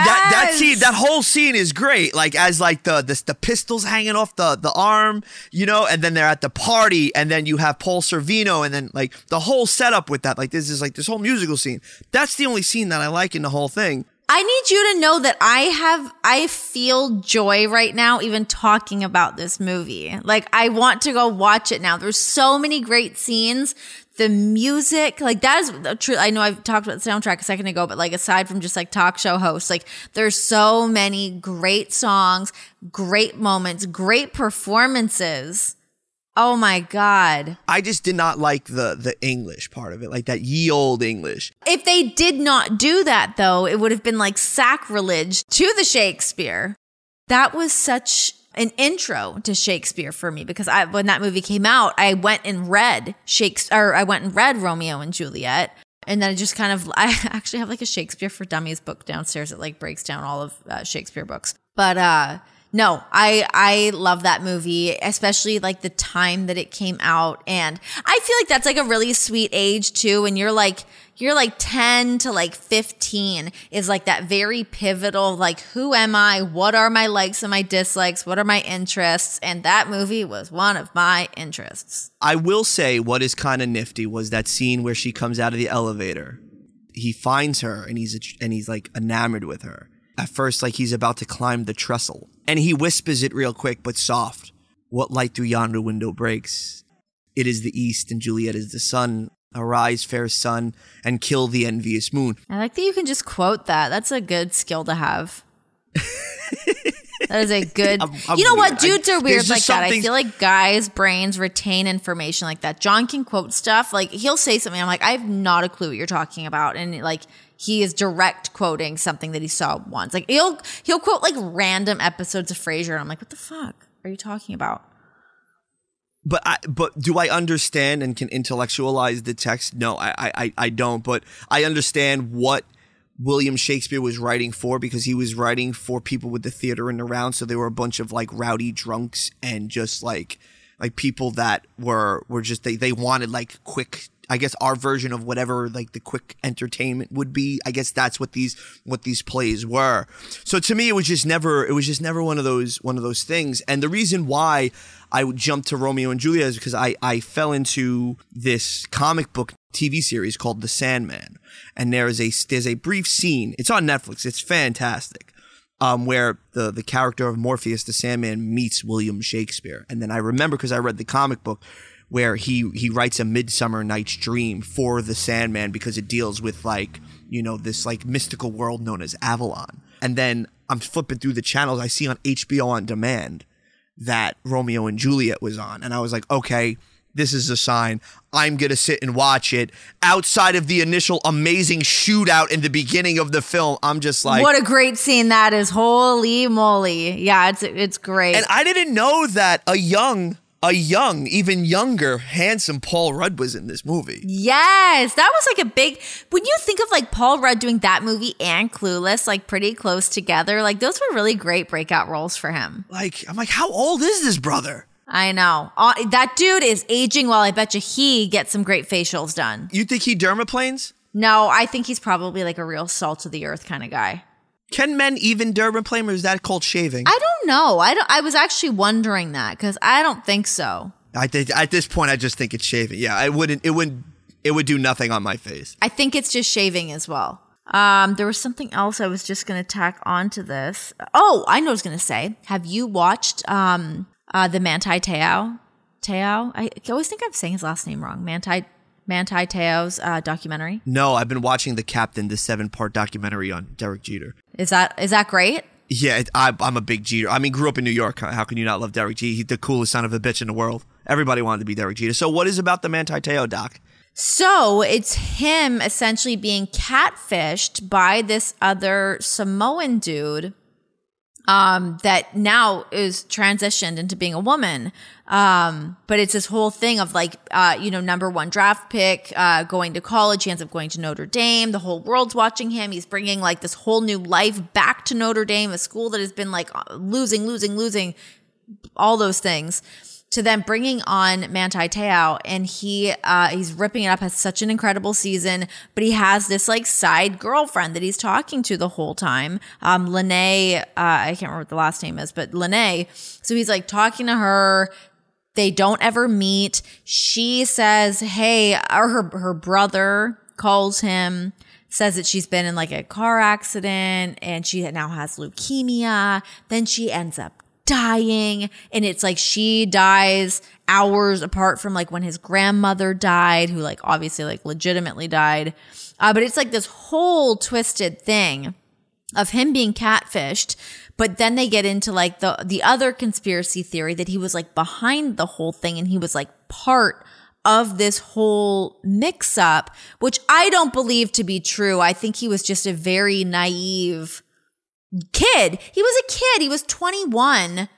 That that scene, that whole scene is great. Like as like the the, the pistols hanging off the the arm, you know, and then they're at the party, and then you have Paul Sorvino, and then like the whole setup with that. Like this is like this whole musical scene. That's the only scene that I like in the whole thing. I need you to know that I have, I feel joy right now, even talking about this movie. Like, I want to go watch it now. There's so many great scenes. The music, like, that is true. I know I've talked about the soundtrack a second ago, but like, aside from just like talk show hosts, like, there's so many great songs, great moments, great performances. Oh my God. I just did not like the the English part of it, like that ye old English. If they did not do that, though, it would have been like sacrilege to the Shakespeare. That was such an intro to Shakespeare for me because I, when that movie came out, I went and read Shakespeare, or I went and read Romeo and Juliet. And then it just kind of, I actually have like a Shakespeare for Dummies book downstairs that like breaks down all of uh, Shakespeare books. But, uh, no, I I love that movie, especially like the time that it came out and I feel like that's like a really sweet age too when you're like you're like 10 to like 15 is like that very pivotal like who am I? What are my likes and my dislikes? What are my interests? And that movie was one of my interests. I will say what is kind of nifty was that scene where she comes out of the elevator. He finds her and he's and he's like enamored with her. At first, like he's about to climb the trestle, and he whispers it real quick but soft. What light through yonder window breaks? It is the east, and Juliet is the sun. Arise, fair sun, and kill the envious moon. I like that you can just quote that. That's a good skill to have. that is a good. I'm- I'm you know what? Dudes are weird like that. I feel like guys' brains retain information like that. John can quote stuff. Like he'll say something. I'm like, I have not a clue what you're talking about, and like he is direct quoting something that he saw once. Like he'll he'll quote like random episodes of Frasier, and I'm like, what the fuck are you talking about? But I, but do I understand and can intellectualize the text? No, I, I, I don't. But I understand what William Shakespeare was writing for because he was writing for people with the theater and around. So there were a bunch of like rowdy drunks and just like like people that were were just they they wanted like quick I guess our version of whatever like the quick entertainment would be. I guess that's what these what these plays were. So to me, it was just never it was just never one of those one of those things. And the reason why I would jump to Romeo and Juliet is because I I fell into this comic book TV series called The Sandman, and there is a there's a brief scene. It's on Netflix. It's fantastic. Um, where the the character of Morpheus, the Sandman, meets William Shakespeare, and then I remember because I read the comic book where he he writes a Midsummer Night's Dream for the Sandman because it deals with like you know this like mystical world known as Avalon. And then I'm flipping through the channels I see on HBO on demand that Romeo and Juliet was on, and I was like, okay. This is a sign. I'm going to sit and watch it. Outside of the initial amazing shootout in the beginning of the film, I'm just like, what a great scene that is! Holy moly! Yeah, it's it's great. And I didn't know that a young a young, even younger, handsome Paul Rudd was in this movie. Yes, that was like a big. When you think of like Paul Rudd doing that movie and Clueless, like pretty close together, like those were really great breakout roles for him. Like, I'm like, how old is this brother? I know. Uh, that dude is aging well. I bet you he gets some great facials done. You think he dermaplanes? No, I think he's probably like a real salt of the earth kind of guy. Can men even dermaplane, or is that called shaving? I don't know. I don't. I was actually wondering that because I don't think so. I think at this point, I just think it's shaving. Yeah, I wouldn't. It wouldn't. It would do nothing on my face. I think it's just shaving as well. Um, there was something else I was just going to tack onto this. Oh, I know what I was going to say. Have you watched um, uh, the Manti Te'o? Te'o? I always think I'm saying his last name wrong. Manti Manti Te'o's uh, documentary. No, I've been watching The Captain, the seven part documentary on Derek Jeter. Is that is that great? Yeah, I, I'm a big Jeter. I mean, grew up in New York. How can you not love Derek Jeter? He's the coolest son of a bitch in the world. Everybody wanted to be Derek Jeter. So, what is about the Manti Te'o doc? So it's him essentially being catfished by this other Samoan dude um, that now is transitioned into being a woman. Um, but it's this whole thing of like, uh, you know, number one draft pick, uh, going to college. He ends up going to Notre Dame. The whole world's watching him. He's bringing like this whole new life back to Notre Dame, a school that has been like losing, losing, losing, all those things to them bringing on Manti Te'o and he uh, he's ripping it up has such an incredible season but he has this like side girlfriend that he's talking to the whole time. Um Lennay uh, I can't remember what the last name is but Lennay. So he's like talking to her. They don't ever meet. She says hey or her her brother calls him says that she's been in like a car accident and she now has leukemia. Then she ends up dying. And it's like she dies hours apart from like when his grandmother died, who like obviously like legitimately died. Uh, but it's like this whole twisted thing of him being catfished. But then they get into like the, the other conspiracy theory that he was like behind the whole thing and he was like part of this whole mix up, which I don't believe to be true. I think he was just a very naive kid. He was a kid. He was 21.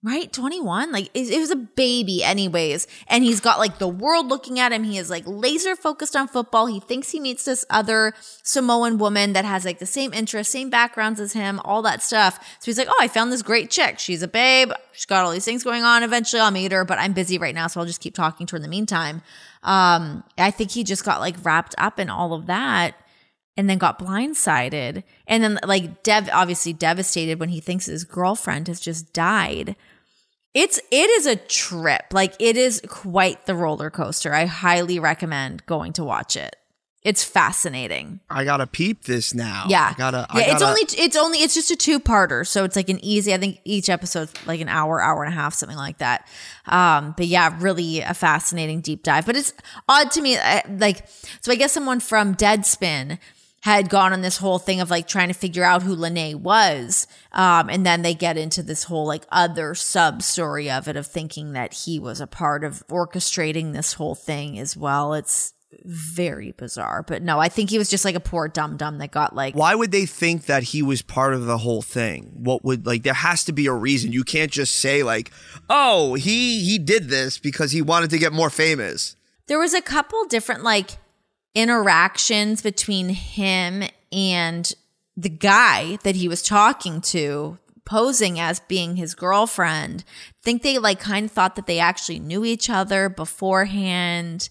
Right? 21? Like, it, it was a baby, anyways. And he's got like the world looking at him. He is like laser focused on football. He thinks he meets this other Samoan woman that has like the same interests, same backgrounds as him, all that stuff. So he's like, oh, I found this great chick. She's a babe. She's got all these things going on. Eventually I'll meet her, but I'm busy right now. So I'll just keep talking to her in the meantime. Um, I think he just got like wrapped up in all of that and then got blindsided. And then like dev obviously devastated when he thinks his girlfriend has just died. It's it is a trip. Like it is quite the roller coaster. I highly recommend going to watch it. It's fascinating. I gotta peep this now. yeah. I gotta. I yeah it's gotta- only it's only it's just a two-parter so it's like an easy i think each episode's like an hour hour and a half something like that. Um but yeah really a fascinating deep dive. But it's odd to me uh, like so i guess someone from deadspin had gone on this whole thing of like trying to figure out who Lennay was. Um, and then they get into this whole like other sub story of it of thinking that he was a part of orchestrating this whole thing as well. It's, very bizarre. But no, I think he was just like a poor dum dum that got like. Why would they think that he was part of the whole thing? What would like there has to be a reason. You can't just say like, "Oh, he he did this because he wanted to get more famous." There was a couple different like interactions between him and the guy that he was talking to posing as being his girlfriend. I think they like kind of thought that they actually knew each other beforehand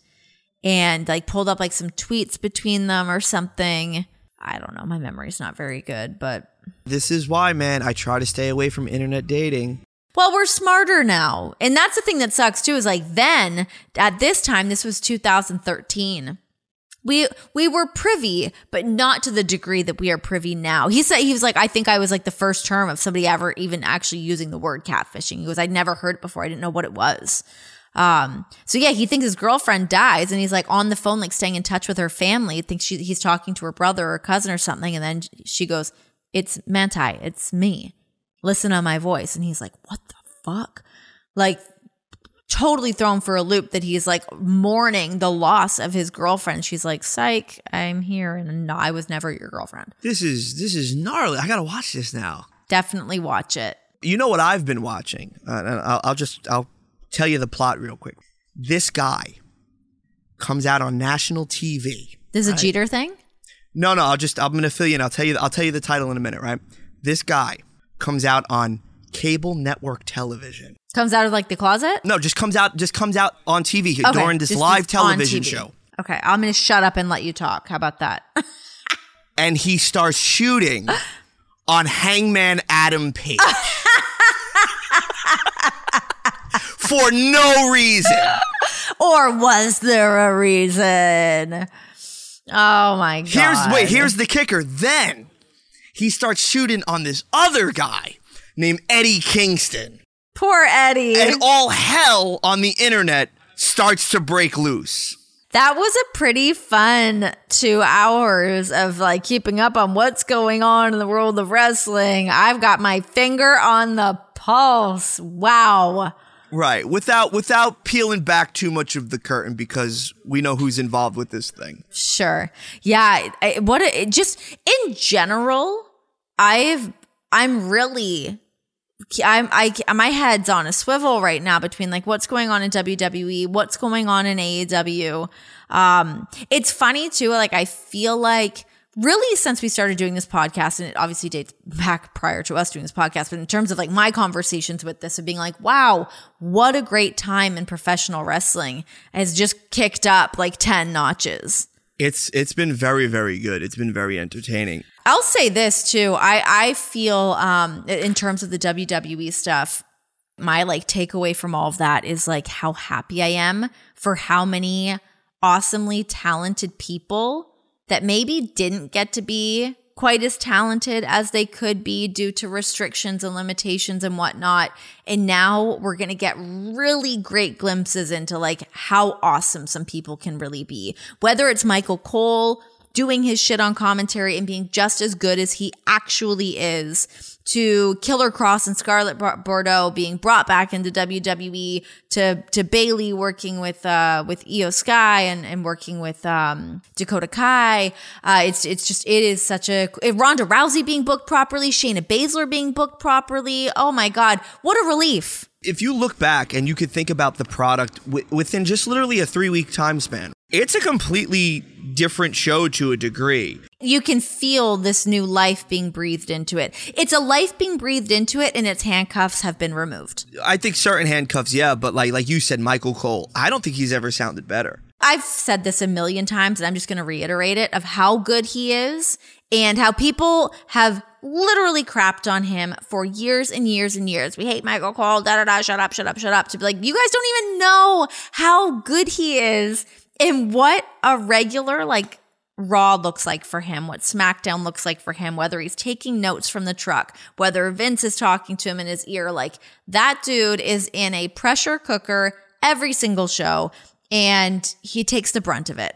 and like pulled up like some tweets between them or something. I don't know. My memory's not very good, but This is why, man, I try to stay away from internet dating. well, we're smarter now. And that's the thing that sucks too is like then at this time this was 2013. We we were privy, but not to the degree that we are privy now. He said he was like, I think I was like the first term of somebody ever even actually using the word catfishing. He goes, I'd never heard it before. I didn't know what it was. Um, so yeah, he thinks his girlfriend dies and he's like on the phone, like staying in touch with her family. Thinks she, he's talking to her brother or cousin or something. And then she goes, it's Manti. It's me. Listen to my voice. And he's like, what the fuck? Like totally thrown for a loop that he's like mourning the loss of his girlfriend. She's like, psych, I'm here. And no, I was never your girlfriend. This is this is gnarly. I gotta watch this now. Definitely watch it. You know what I've been watching? Uh, I'll, I'll just I'll tell you the plot real quick. This guy comes out on national TV. This is a Jeter thing? No, no, I'll just I'm gonna fill you in. I'll tell you I'll tell you the title in a minute, right? This guy comes out on cable network television. Comes out of like the closet? No, just comes out just comes out on TV Okay, during this live television show. Okay, I'm going to shut up and let you talk. How about that? And he starts shooting on Hangman Adam Page. For no reason. or was there a reason? Oh my god. Here's wait, here's the kicker. Then he starts shooting on this other guy named Eddie Kingston. Poor Eddie. And all hell on the internet starts to break loose. That was a pretty fun two hours of like keeping up on what's going on in the world of wrestling. I've got my finger on the pulse. Wow. Right. Without without peeling back too much of the curtain because we know who's involved with this thing. Sure. Yeah. I, what a, it just in general, I've I'm really I'm I my head's on a swivel right now between like what's going on in WWE, what's going on in AEW. Um, it's funny too. Like I feel like really since we started doing this podcast, and it obviously dates back prior to us doing this podcast, but in terms of like my conversations with this of being like, wow, what a great time in professional wrestling has just kicked up like ten notches. It's it's been very very good. It's been very entertaining. I'll say this too. I I feel um in terms of the WWE stuff, my like takeaway from all of that is like how happy I am for how many awesomely talented people that maybe didn't get to be quite as talented as they could be due to restrictions and limitations and whatnot. And now we're going to get really great glimpses into like how awesome some people can really be. Whether it's Michael Cole doing his shit on commentary and being just as good as he actually is to Killer Kross and Scarlett Bordeaux being brought back into WWE to to Bayley working with uh with Iyo Sky and and working with um Dakota Kai uh it's it's just it is such a Ronda Rousey being booked properly Shayna Baszler being booked properly oh my god what a relief If you look back and you could think about the product w- within just literally a 3 week time span. It's a completely different show to a degree. you can feel this new life being breathed into it it's a life being breathed into it and its handcuffs have been removed I think certain handcuffs, yeah, but like like you said, Michael Cole, I don't think he's ever sounded better. I've said this a million times and I'm just going to reiterate it of how good he is and how people have literally crapped on him for years and years and years. We hate Michael Cole, da da da, shut up, shut up, shut up. To be like, you guys don't even know how good he is and what a regular, like, Raw looks like for him, what SmackDown looks like for him, whether he's taking notes from the truck, whether Vince is talking to him in his ear. Like, that dude is in a pressure cooker every single show and he takes the brunt of it.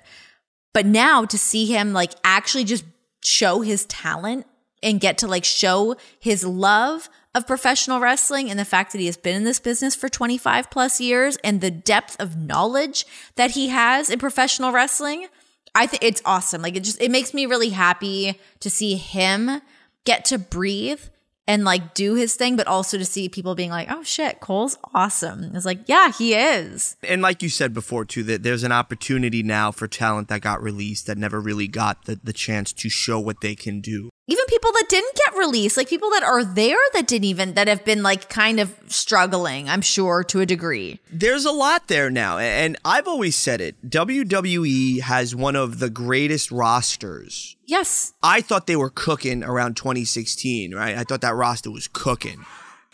But now to see him like actually just show his talent and get to like show his love of professional wrestling and the fact that he has been in this business for 25 plus years and the depth of knowledge that he has in professional wrestling, I think it's awesome. Like it just it makes me really happy to see him get to breathe and like do his thing, but also to see people being like, "Oh shit, Cole's awesome." It's like, yeah, he is. And like you said before too, that there's an opportunity now for talent that got released that never really got the, the chance to show what they can do. Even people that didn't get released, like people that are there that didn't even that have been like kind of struggling, I'm sure to a degree. There's a lot there now, and I've always said it. WWE has one of the greatest rosters Yes. I thought they were cooking around 2016, right? I thought that roster was cooking.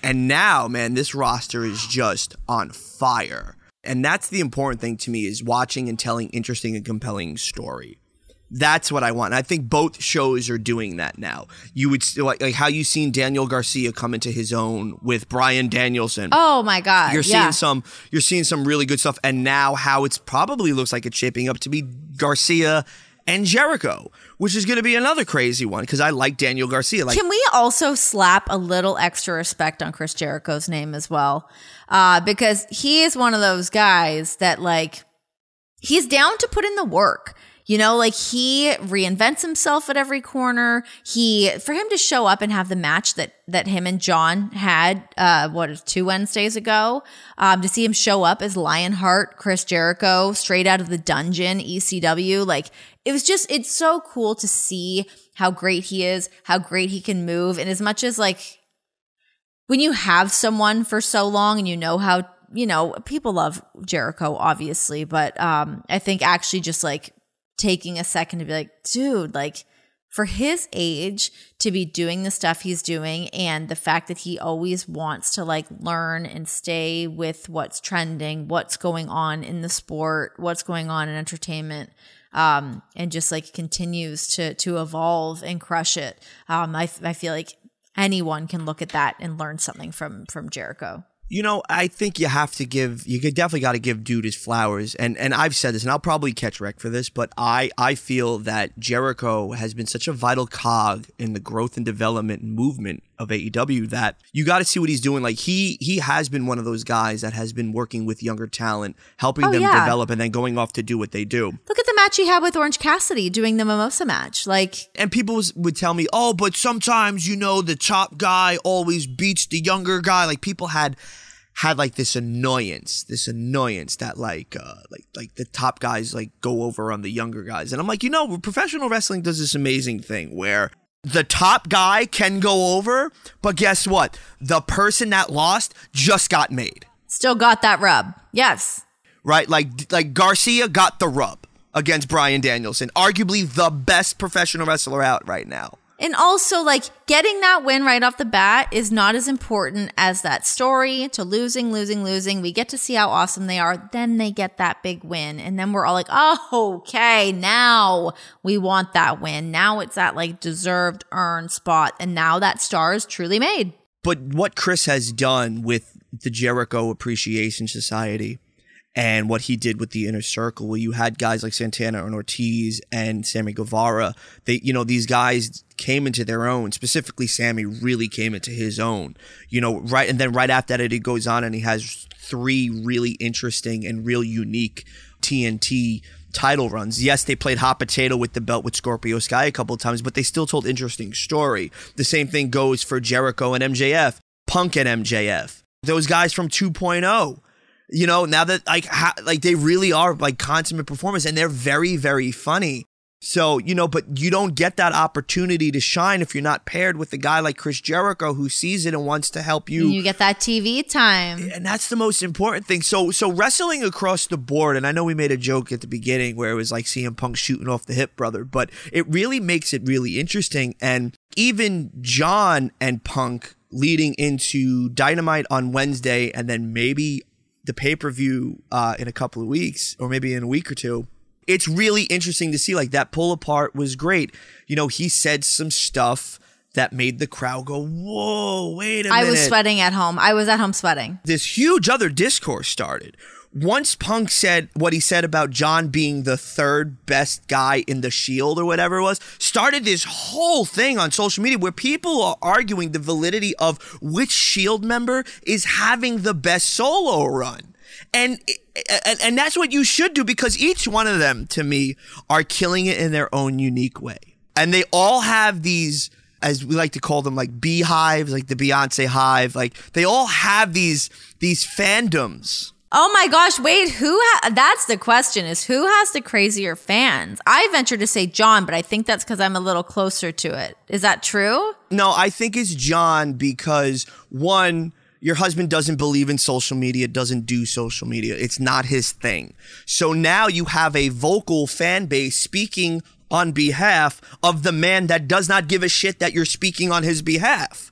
And now, man, this roster is just on fire. And that's the important thing to me is watching and telling interesting and compelling story. That's what I want. And I think both shows are doing that now. You would like, like how you seen Daniel Garcia come into his own with Bryan Danielson. Oh my god. You're yeah. seeing some you're seeing some really good stuff and now how it's probably looks like it's shaping up to be Garcia and Jericho, which is going to be another crazy one because I like Daniel Garcia. Like, Can we also slap a little extra respect on Chris Jericho's name as well? Uh, because he is one of those guys that like he's down to put in the work. You know, like he reinvents himself at every corner. He, for him to show up and have the match that, that him and John had, uh, what, two Wednesdays ago, um, to see him show up as Lionheart, Chris Jericho, straight out of the dungeon, ECW, like it was just, it's so cool to see how great he is, how great he can move. And as much as like, when you have someone for so long and you know how, you know, people love Jericho, obviously, but, um, I think actually just like, taking a second to be like, dude, like for his age to be doing the stuff he's doing and the fact that he always wants to like learn and stay with what's trending, what's going on in the sport, what's going on in entertainment. Um, and just like continues to to evolve and crush it. Um, I, I feel like anyone can look at that and learn something from from Jericho. You know, I think you have to give you definitely got to give dude his flowers. And and I've said this and I'll probably catch wreck for this, but I I feel that Jericho has been such a vital cog in the growth and development movement of AEW that you got to see what he's doing. Like he he has been one of those guys that has been working with younger talent, helping Oh, them yeah. develop and then going off to do what they do. Look at the match he had with Orange Cassidy doing the mimosa match. Like and people was, would tell me, "Oh, but sometimes you know the top guy always beats the younger guy." Like people had had like this annoyance, this annoyance that like uh like like the top guys like go over on the younger guys. And I'm like, "You know, professional wrestling does this amazing thing where the top guy can go over, but guess what? The person that lost just got made." still got that rub. Yes. right? Like like Garcia got the rub against Bryan Danielson, arguably the best professional wrestler out right now. And also, like, getting that win right off the bat is not as important as that story to losing, losing, losing. We get to see how awesome they are. Then they get that big win. And then we're all like, oh, okay, now we want that win. Now it's that, like, deserved, earned spot. And now that star is truly made. But what Chris has done with the Jericho Appreciation Society and what he did with the inner circle, where you had guys like Santana and Ortiz and Sammy Guevara, they, you know, these guys came into their own. Specifically, Sammy really came into his own. You know, right, and then right after that, it goes on and he has three really interesting and real unique TNT title runs. Yes, they played hot potato with the belt with Scorpio Sky a couple of times, but they still told interesting story. The same thing goes for Jericho and MJF, Punk and MJF. Those guys from 2.0. You know, now that like ha- like they really are like consummate performers and they're very very funny. So, you know, but you don't get that opportunity to shine if you're not paired with a guy like Chris Jericho who sees it and wants to help you You get that TV time. and that's the most important thing. So so wrestling across the board, and I know we made a joke at the beginning where it was like CM Punk shooting off the hip, brother, but it really makes it really interesting. And even John and Punk leading into Dynamite on Wednesday, and then maybe the pay per view uh, in a couple of weeks, or maybe in a week or two. It's really interesting to see. Like that pull apart was great. You know, he said some stuff that made the crowd go, "Whoa, wait a I minute!" I was sweating at home. I was at home sweating. this huge other discourse started once Punk said what he said about John being the third best guy in the Shield or whatever it was, started this whole thing on social media where people are arguing the validity of which Shield member is having the best solo run. And, and and that's what you should do because each one of them to me are killing it in their own unique way. And they all have these as we like to call them like beehives, like the Beyonce hive, like they all have these these fandoms Oh my gosh, wait, who ha- that's the question is who has the crazier fans? I venture to say John, but I think that's cuz I'm a little closer to it. Is that true? No, I think it's John because one your husband doesn't believe in social media, doesn't do social media. It's not his thing. So now you have a vocal fan base speaking on behalf of the man that does not give a shit that you're speaking on his behalf.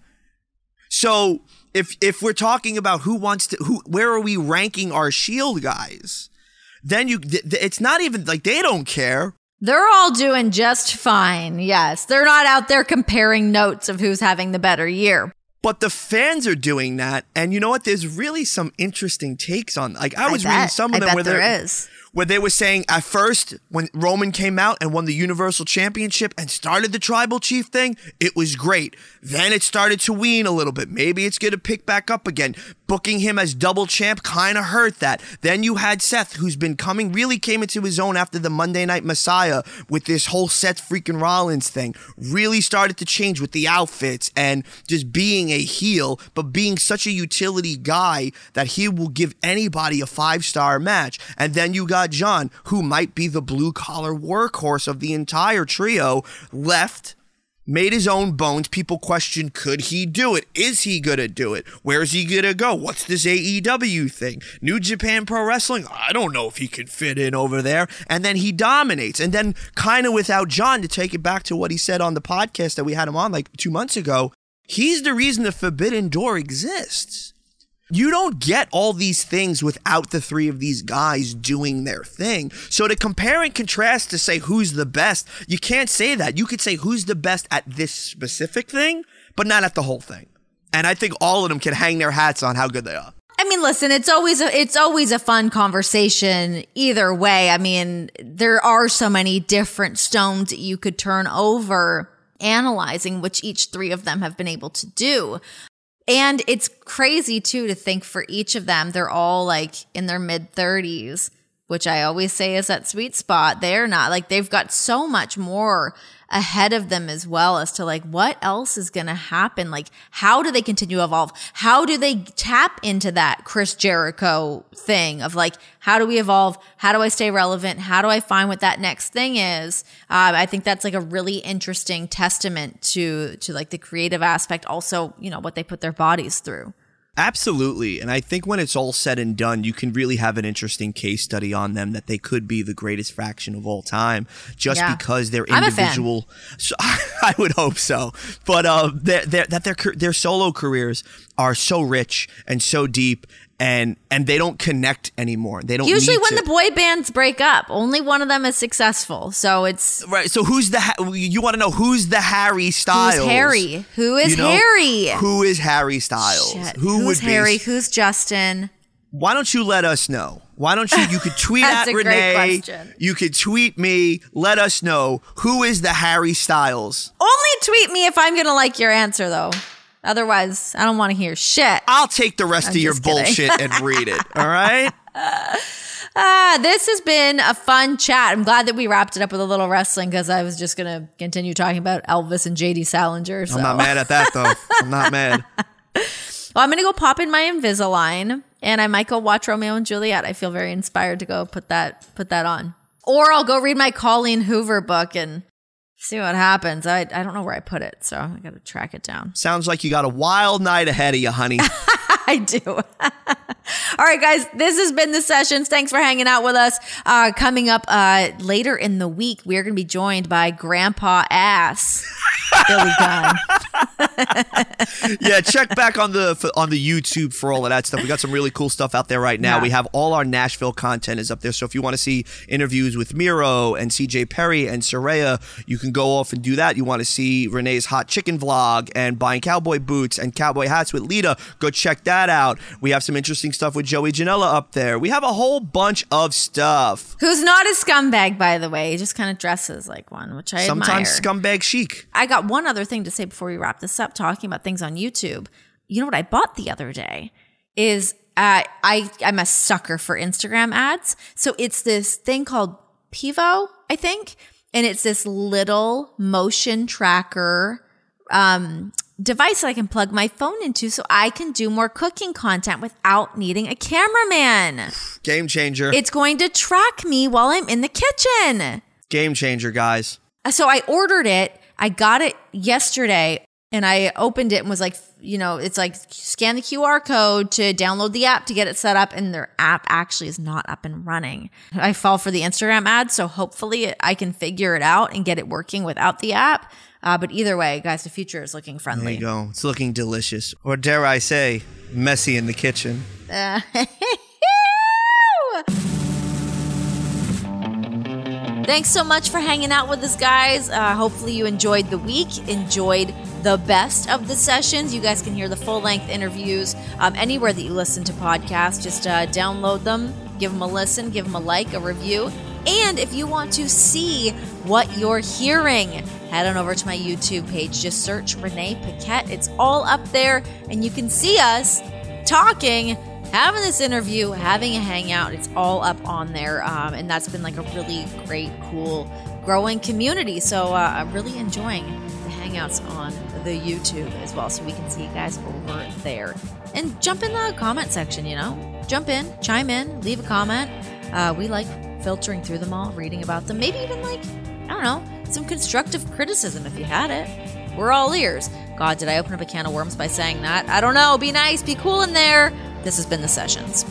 So if if we're talking about who wants to who where are we ranking our shield guys then you th- th- it's not even like they don't care. They're all doing just fine yes. They're not out there comparing notes of who's having the better year. But the fans are doing that and you know what? There's really some interesting takes on like i was I reading some of I them bet where there is where they were saying at first when Roman came out and won the Universal Championship and started the tribal chief thing, it was great. Then it started to wean a little bit. Maybe it's going to pick back up again. Booking him as double champ kind of hurt that. Then you had Seth, who's been coming, really came into his own after the Monday Night Messiah with this whole Seth freaking Rollins thing. Really started to change with the outfits and just being a heel, but being such a utility guy that he will give anybody a five star match. And then you got John, who might be the blue collar workhorse of the entire trio, left made his own bones. People question, could he do it? Is he gonna do it? Where's he gonna go? What's this AEW thing? New Japan Pro Wrestling? I don't know if he can fit in over there. And then he dominates. And then kind of without John to take it back to what he said on the podcast that we had him on like two months ago, he's the reason the Forbidden Door exists. You don't get all these things without the three of these guys doing their thing. So to compare and contrast to say who's the best, you can't say that. You could say who's the best at this specific thing, but not at the whole thing. And I think all of them can hang their hats on how good they are. I mean, listen, it's always a, it's always a fun conversation either way. I mean, there are so many different stones you could turn over analyzing which each three of them have been able to do. And it's crazy too to think for each of them, they're all like in their mid 30s, which I always say is that sweet spot. They're not like they've got so much more ahead of them as well as to like what else is going to happen? Like how do they continue to evolve? How do they tap into that chris jericho thing of like how do we evolve? How do i stay relevant? How do i find what that next thing is? Uh, i think that's like a really interesting testament to to like the creative aspect also you know what they put their bodies through Absolutely. And I think when it's all said and done, you can really have an interesting case study on them that they could be the greatest faction of all time just Yeah. because they're I'm a fan. individual. So, I would hope so. But uh, they're, they're, that their, their solo careers are so rich and so deep and and they don't connect anymore. They don't usually when to. the boy bands break up only one of them is successful so it's Right. So who's the Ha- you want to know who's the Harry Styles? who's harry who is You know, harry Who is Harry Styles? Shit. Who who's would be? harry who's justin Why don't you let us know? Why don't you? You could tweet at Renee. You could tweet me. Let us know who is the Harry Styles. Only tweet me if I'm gonna like your answer, though. Otherwise, I don't want to hear shit. I'll take the rest I'm of your kidding. bullshit and read it. All right. Ah, this has been a fun chat. I'm glad that we wrapped it up with a little wrestling because I was just gonna continue talking about Elvis and JD Salinger. So. I'm not mad at that though. I'm not mad. Well, I'm gonna go pop in my Invisalign, and I might go watch Romeo and Juliet. I feel very inspired to go put that put that on, or I'll go read my Colleen Hoover book and see what happens. I I don't know where I put it, so I got to track it down. Sounds like you got a wild night ahead of you, honey. I do. All right, guys, this has been the sessions. Thanks for hanging out with us. Uh, coming up uh, later in the week, we are going to be joined by Grandpa Ass. Billy Gunn. yeah, check back on the on the YouTube for all of that stuff. We got some really cool stuff out there right now. Yeah. We have all our Nashville content is up there. So if you want to see interviews with Miro and CJ Perry and Saraya, you can go off and do that. You want to see Renee's hot chicken vlog and buying cowboy boots and cowboy hats with Lita, go check that out. We have some interesting stuff with Joey Janela up there. We have a whole bunch of stuff. Who's not a scumbag, by the way. He just kind of dresses like one, which I Sometimes admire. scumbag chic. I got one other thing to say before we wrap this up, talking about things on YouTube. You know what I bought the other day is uh, I I'm a sucker for Instagram ads. So it's this thing called Pivo, I think, and it's this little motion tracker um, device that I can plug my phone into, so I can do more cooking content without needing a cameraman. Game changer. It's going to track me while I'm in the kitchen. Game changer, guys. So I ordered it. I got it yesterday and I opened it and was like, you know, it's like scan the QR code to download the app to get it set up. And their app actually is not up and running. I fall for the Instagram ad. So hopefully I can figure it out and get it working without the app. Uh, but either way, guys, the future is looking friendly. There you go. It's looking delicious. Or dare I say, messy in the kitchen. Uh, Thanks so much for hanging out with us, guys. Uh, hopefully, you enjoyed the week, enjoyed the best of the sessions. You guys can hear the full length interviews um, anywhere that you listen to podcasts. Just uh, download them, give them a listen, give them a like, a review. And if you want to see what you're hearing, head on over to my YouTube page. Just search Renee Paquette. It's all up there, and you can see us talking, having this interview, having a hangout. It's all up on there. Um, and that's been like a really great, cool, growing community. So uh, I'm really enjoying the hangouts on the YouTube as well. So we can see you guys over there. And jump in the comment section, you know? Jump in, chime in, leave a comment. Uh, we like filtering through them all, reading about them, maybe even like, I don't know, some constructive criticism if you had it. We're all ears. God, did I open up a can of worms by saying that? I don't know. Be nice, be cool in there. This has been The Sessions.